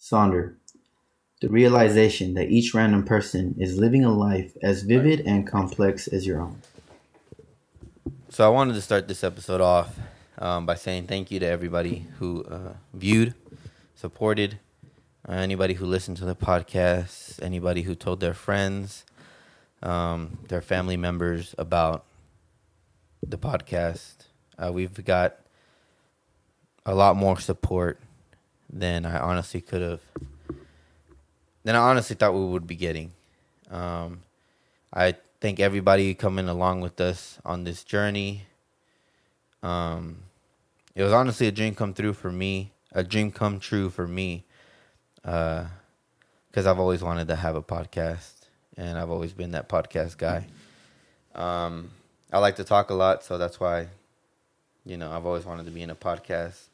Sonder. The realization that each random person is living a life as vivid and complex as your own. So I wanted to start this episode off um, by saying thank you to everybody who uh, viewed, supported, uh, anybody who listened to the podcast, anybody who told their friends, um, their family members about the podcast. Uh, we've got a lot more support than I honestly could have, than I honestly thought we would be getting. Um, I thank everybody coming along with us on this journey. Um, it was honestly a dream come through for me, a dream come true for me, because uh, I've always wanted to have a podcast, and I've always been that podcast guy. Um, I like to talk a lot, so that's why, you know, I've always wanted to be in a podcast.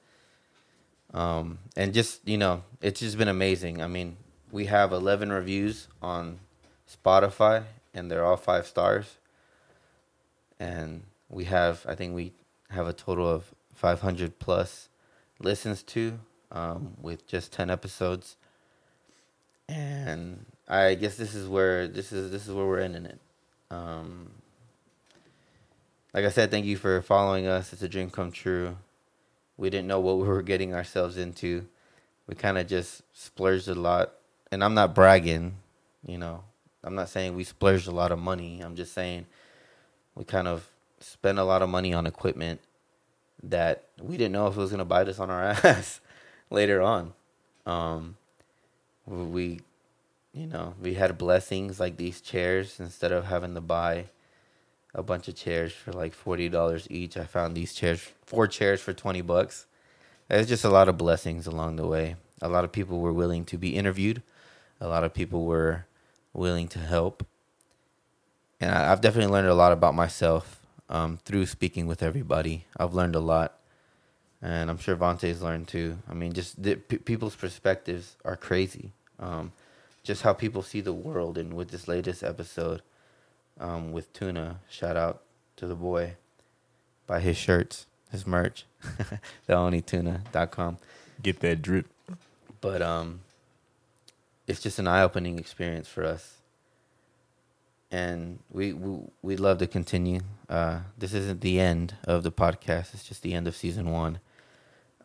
Um, and just you know, it's just been amazing. I mean, we have 11 reviews on Spotify, and they're all five stars. And we have, I think we have a total of 500 plus listens to, um, with just 10 episodes. And I guess this is where this is this is where we're ending it. Um, like I said, thank you for following us. It's a dream come true. We didn't know what we were getting ourselves into. We kind of just splurged a lot. And I'm not bragging, you know. I'm not saying we splurged a lot of money. I'm just saying we kind of spent a lot of money on equipment that we didn't know if it was going to bite us on our ass later on. Um, we, you know, we had blessings like these chairs instead of having to buy a bunch of chairs for like forty dollars each. I found these chairs, four chairs for twenty bucks. There's just a lot of blessings along the way. A lot of people were willing to be interviewed. A lot of people were willing to help, and I, have definitely learned a lot about myself um, through speaking with everybody. I've learned a lot, and I'm sure Vontae's learned too. I mean, just the, p- people's perspectives are crazy. Um, just how people see the world, and with this latest episode um, with Tuna. Shout out to the boy. Buy his shirts, his merch, theonlytuna.com. Get that drip. But um, it's just an eye-opening experience for us, and we we we'd love to continue. Uh, this isn't the end of the podcast; it's just the end of season one.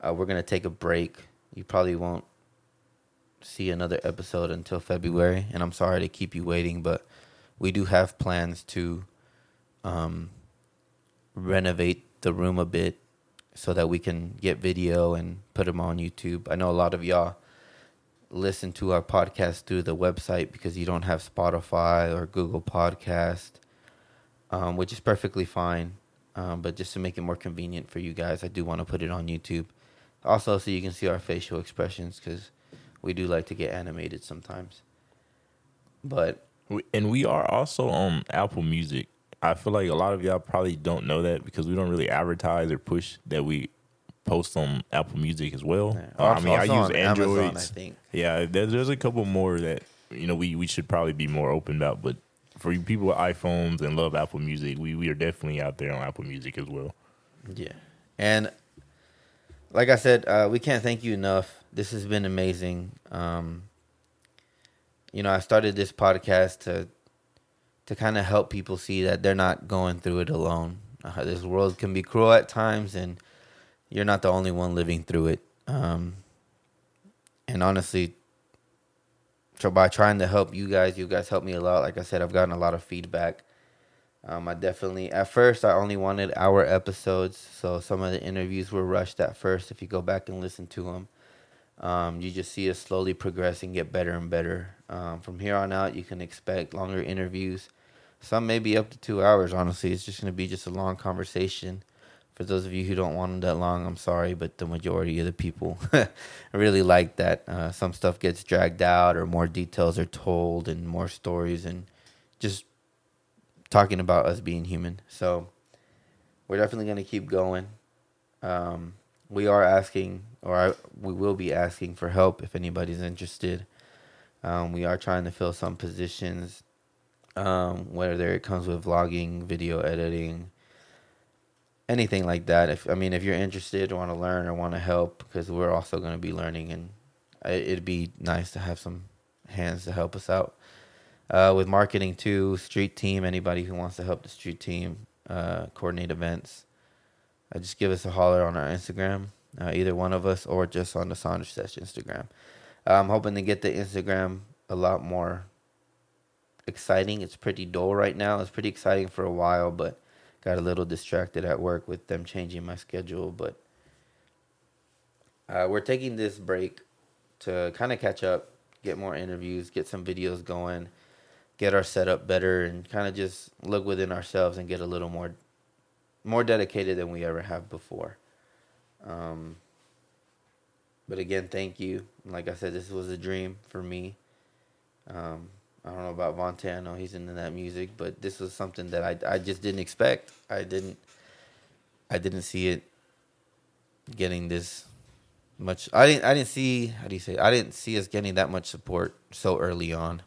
Uh, we're gonna take a break. You probably won't see another episode until February, and I'm sorry to keep you waiting, but we do have plans to um, renovate the room a bit so that we can get video and put them on YouTube. I know a lot of y'all listen to our podcast through the website because you don't have Spotify or Google Podcast, um, which is perfectly fine. Um, but just to make it more convenient for you guys, I do want to put it on YouTube. Also, so you can see our facial expressions because we do like to get animated sometimes. But and we are also on Apple Music. I feel like a lot of y'all probably don't know that because we don't really advertise or push that we post on Apple Music as well. Yeah. Uh, I mean, I use Android. I think. Yeah, there's, there's a couple more that you know we, we should probably be more open about. But for people with iPhones and love Apple Music, we we are definitely out there on Apple Music as well. Yeah, and like I said, uh, we can't thank you enough. This has been amazing. Um, you know, I started this podcast to to kind of help people see that they're not going through it alone. Uh, this world can be cruel at times, and you're not the only one living through it. Um, and honestly, by trying to help you guys, you guys helped me a lot. Like I said, I've gotten a lot of feedback. Um, I definitely at first I only wanted hour episodes, so some of the interviews were rushed at first. If you go back and listen to them, um, you just see us slowly progressing, get better and better. Um, from here on out, you can expect longer interviews. Some may be up to two hours. Honestly, it's just going to be just a long conversation. For those of you who don't want them that long, I'm sorry, but the majority of the people really like that. Uh, some stuff gets dragged out, or more details are told, and more stories, and just talking about us being human. So we're definitely going to keep going. Um, we are asking, or I, we will be asking for help if anybody's interested. Um, we are trying to fill some positions, um, whether it comes with vlogging, video editing, anything like that. If I mean, if you're interested, want to learn, or want to help, because we're also going to be learning and it'd be nice to have some hands to help us out uh, with marketing too. Street team, anybody who wants to help the street team uh, coordinate events, uh, just give us a holler on our Instagram, uh, either one of us or just on the Sonder Sesh Instagram. I'm hoping to get the Instagram a lot more exciting. It's pretty dull right now. It's pretty exciting for a while, but got a little distracted at work with them changing my schedule. But uh, we're taking this break to kind of catch up, get more interviews, get some videos going, get our setup better, and kind of just look within ourselves and get a little more more dedicated than we ever have before. Um, but again, thank you. Like I said, this was a dream for me. Um, I don't know about Vontae. I know he's into that music, but this was something that I I just didn't expect. I didn't I didn't see it getting this much. I didn't I didn't see how do you say? It? I didn't see us getting that much support so early on.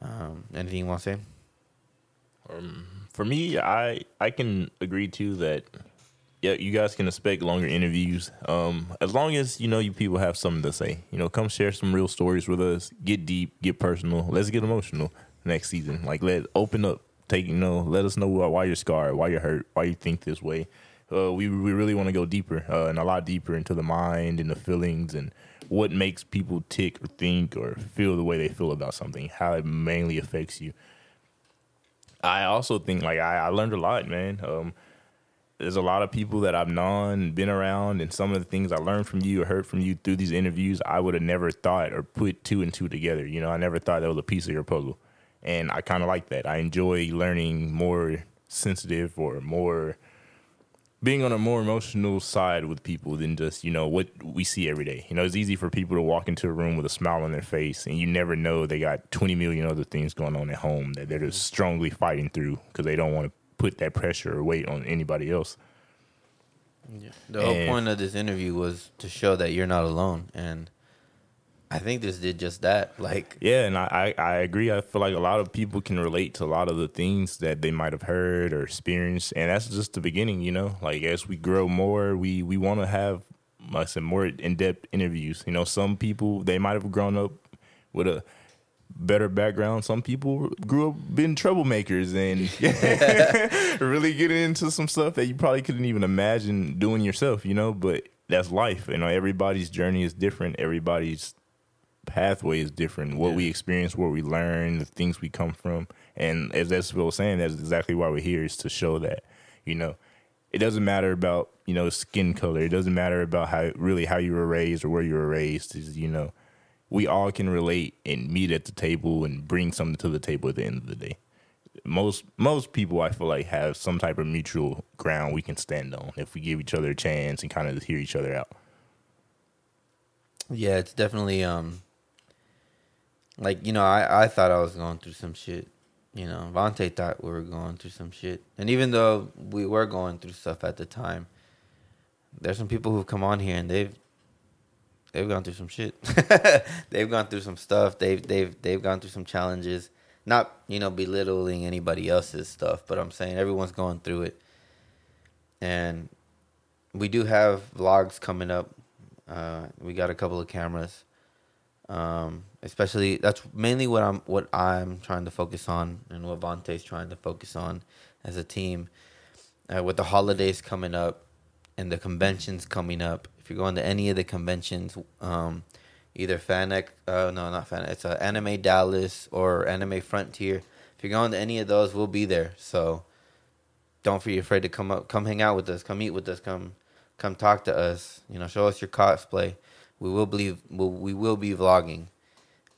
Um, anything you want to say? Um, for me, I I can agree too that yeah, you guys can expect longer interviews. Um, as long as you know you people have something to say. You know, come share some real stories with us. Get deep, get personal. Let's get emotional next season. Like let open up. Take you know, let us know why you're scarred, why you're hurt, why you think this way. Uh, we we really want to go deeper uh, and a lot deeper into the mind and the feelings and what makes people tick or think or feel the way they feel about something, how it mainly affects you. I also think like I, I learned a lot, man. Um, there's a lot of people that I've known, been around, and some of the things I learned from you or heard from you through these interviews, I would have never thought or put two and two together. You know, I never thought that was a piece of your puzzle, and I kind of like that. I enjoy learning more sensitive or more being on a more emotional side with people than just you know what we see every day. You know, it's easy for people to walk into a room with a smile on their face, and you never know they got twenty million other things going on at home that they're just strongly fighting through because they don't want to put that pressure or weight on anybody else. Yeah. The and whole point of this interview was to show that you're not alone, and I think this did just that. Like, yeah, and I, I, I agree. I feel like a lot of people can relate to a lot of the things that they might have heard or experienced, and that's just the beginning. You know, like as we grow more, we we want to have, like I said, more in depth interviews. You know, some people they might have grown up with a better background. Some people grew up being troublemakers and really getting into some stuff that you probably couldn't even imagine doing yourself, you know, but that's life. You know, everybody's journey is different. Everybody's pathway is different. What yeah. we experience, what we learn, the things we come from. And as Esville was saying, that's exactly why we're here is to show that, you know, it doesn't matter about, you know, skin color. It doesn't matter about how really how you were raised or where you were raised. Is you know, we all can relate and meet at the table and bring something to the table at the end of the day. Most most people I feel like have some type of mutual ground we can stand on if we give each other a chance and kind of hear each other out. Yeah, it's definitely um like, you know, I, I thought I was going through some shit. You know, Vontae thought we were going through some shit. And even though we were going through stuff at the time, there's some people who've come on here and they've they've gone through some shit. they've gone through some stuff. They've they've they've gone through some challenges. Not you know belittling anybody else's stuff, but I'm saying everyone's going through it. And we do have vlogs coming up. Uh, we got a couple of cameras. Um, especially that's mainly what I'm what I'm trying to focus on, and what Vontae's trying to focus on as a team. Uh, with the holidays coming up and the conventions coming up, if you're going to any of the conventions, um, either Fanex, uh, no, not Fanex, it's uh, Anime Dallas or Anime Frontier. If you're going to any of those, we'll be there. So don't be afraid to come up, come hang out with us, come eat with us, come come talk to us. You know, show us your cosplay. We will believe we'll, we will be vlogging,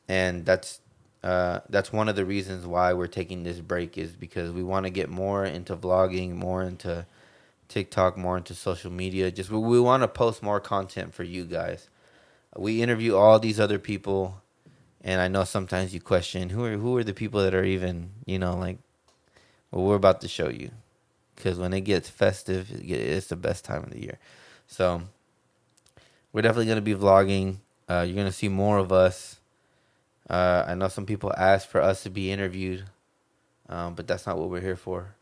and that's uh, that's one of the reasons why we're taking this break is because we want to get more into vlogging, more into TikTok, more into social media. Just we, we want to post more content for you guys. We interview all these other people, and I know sometimes you question who are who are the people that are even you know like. Well, we're about to show you, because when it gets festive, it's the best time of the year. So we're definitely gonna be vlogging. Uh, you're gonna see more of us. Uh, I know some people ask for us to be interviewed, um, but that's not what we're here for.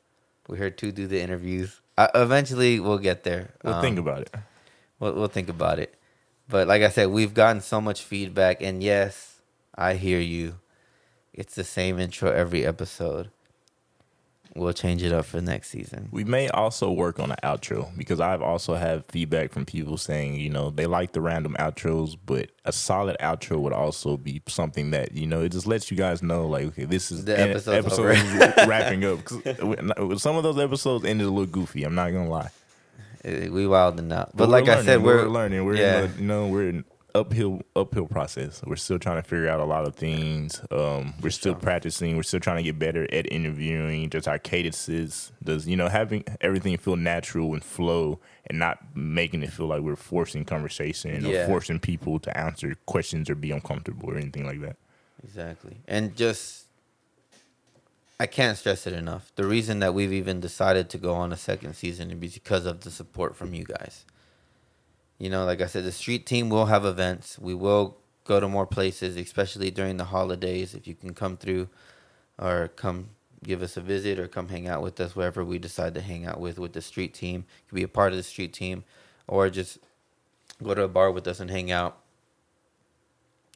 We're here to do the interviews. Uh, eventually, we'll get there. We'll um, think about it. We'll, we'll think about it. but like I said, we've gotten so much feedback, and yes, I hear you. It's the same intro every episode. We'll change it up for next season. We may also work on an outro because I've also had feedback from people saying, you know, they like the random outros, but a solid outro would also be something that, you know, it just lets you guys know, like, okay, this is the episode wrapping up. Some of those episodes ended a little goofy. I'm not gonna lie. Uh, we wilding out, but, but like I said, we're, we're learning. We're yeah. you know we're uphill uphill process. We're still trying to figure out a lot of things. Um, we're still practicing. We're still trying to get better at interviewing. Just our cadences. Does you know having everything feel natural and flow, and not making it feel like we're forcing conversation yeah. or forcing people to answer questions or be uncomfortable or anything like that. Exactly, and just. I can't stress it enough. The reason that we've even decided to go on a second season is because of the support from you guys you know, like I said, the street team will have events. We will go to more places, especially during the holidays. If you can come through or come give us a visit or come hang out with us wherever we decide to hang out with with the street team. You can be a part of the street team or just go to a bar with us and hang out.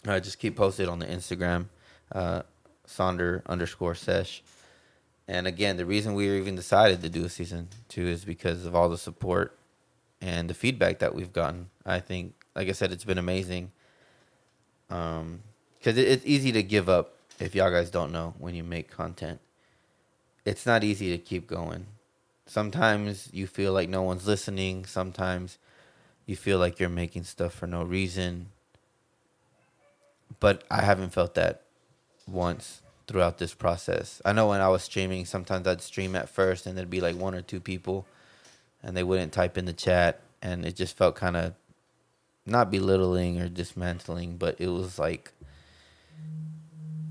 Uh, just keep posted on the Instagram, uh, Sonder underscore sesh. And again, the reason we even decided to do a season two is because of all the support and the feedback that we've gotten. I think, like I said, it's been amazing. Um, because it, it's easy to give up if y'all guys don't know when you make content. It's not easy to keep going. Sometimes you feel like no one's listening. Sometimes you feel like you're making stuff for no reason. But I haven't felt that once throughout this process. I know when I was streaming, sometimes I'd stream at first and there'd be like one or two people and they wouldn't type in the chat, and it just felt kind of not belittling or dismantling, but it was like,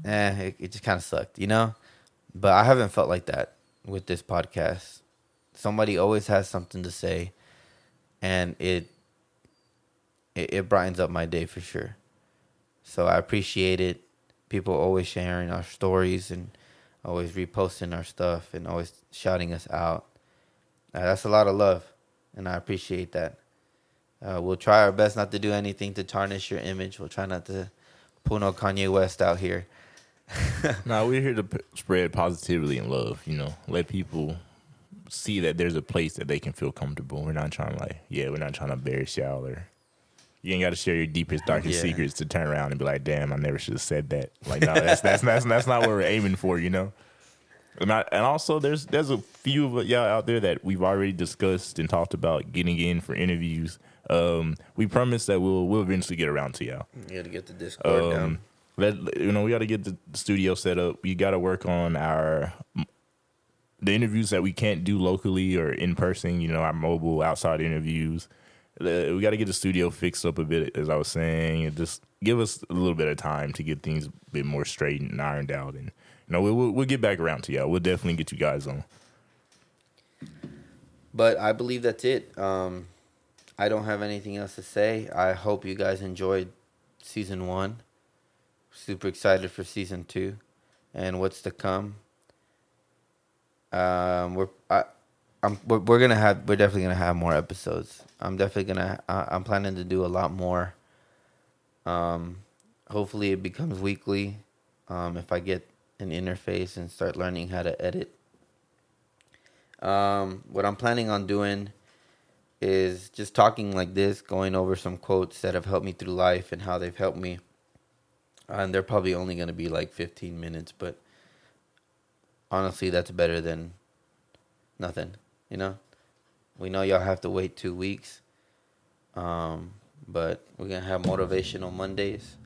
eh, it, it just kind of sucked, you know. But I haven't felt like that with this podcast. Somebody always has something to say, and it it, it brightens up my day for sure. So I appreciate it. People always sharing our stories and always reposting our stuff and always shouting us out. Uh, that's a lot of love, and I appreciate that. Uh, we'll try our best not to do anything to tarnish your image. We'll try not to pull no Kanye West out here. no, we're here to p- spread positivity and love. You know, let people see that there's a place that they can feel comfortable. We're not trying to like, yeah, we're not trying to embarrass y'all or you ain't got to share your deepest, darkest yeah. secrets to turn around and be like, damn, I never should have said that. Like, no, that's that's that's that's not what we're aiming for. You know. And, I, and also, there's there's a few of y'all out there that we've already discussed and talked about getting in for interviews. Um, we promise that we'll we'll eventually get around to y'all. You got to get the Discord um, down. Let, you know, we got to get the studio set up. We got to work on our the interviews that we can't do locally or in person. You know, our mobile outside interviews. We got to get the studio fixed up a bit, as I was saying, and just give us a little bit of time to get things a bit more straight and ironed out. And no, we'll, we'll get back around to y'all. We'll definitely get you guys on. But I believe that's it. Um, I don't have anything else to say. I hope you guys enjoyed season one. Super excited for season two, and what's to come. Um, we're I, I'm we're, we're gonna have we're definitely gonna have more episodes. I'm definitely gonna I'm planning to do a lot more. Um, hopefully it becomes weekly. Um, if I get an interface and start learning how to edit. Um, what I'm planning on doing is just talking like this, going over some quotes that have helped me through life and how they've helped me. And they're probably only going to be like 15 minutes, but honestly, that's better than nothing, you know? We know y'all have to wait two weeks, um, but we're going to have motivational Mondays.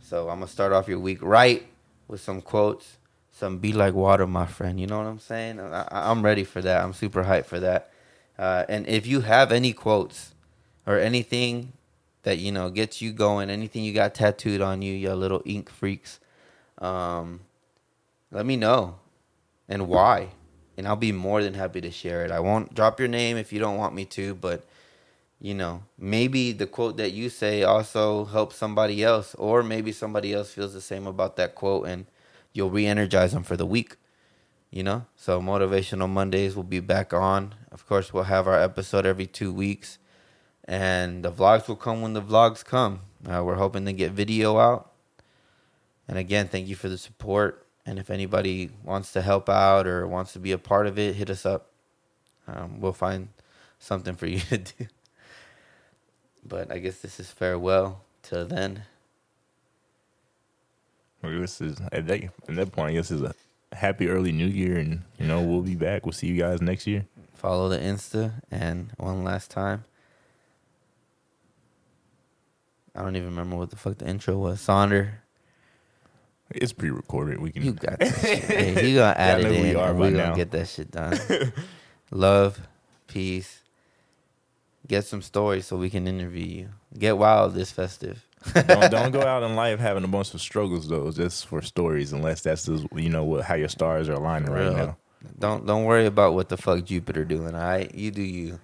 So I'm going to start off your week right with some quotes, some "Be like water, my friend." You know what I'm saying? I, am ready for that. I'm super hyped for that. Uh, and if you have any quotes or anything that you know gets you going, anything you got tattooed on you, you little ink freaks, um, let me know and why, and I'll be more than happy to share it. I won't drop your name if you don't want me to, but you know, maybe the quote that you say also helps somebody else, or maybe somebody else feels the same about that quote and you'll re energize them for the week. You know, so Motivational Mondays will be back on. Of course, we'll have our episode every two weeks. and the vlogs will come when the vlogs come. Uh, we're hoping to get video out. And again, thank you for the support. And if anybody wants to help out or wants to be a part of it, hit us up. Um, we'll find something for you to do. But I guess this is farewell till then. This is at that at that point. I guess is a happy early New Year, and you know we'll be back. We'll see you guys next year. Follow the Insta, and one last time. I don't even remember what the fuck the intro was. Sonder. It's pre-recorded. We can. You got that shit. Hey, he gonna add it in. We are we gonna now. get that shit done. Love, peace. Get some stories so we can interview you. Get wild this festive. don't, don't, go out in life having a bunch of struggles though, just for stories. Unless that's just, you know what how your stars are aligning right now. Don't don't worry about what the fuck Jupiter doing. All right, you do you.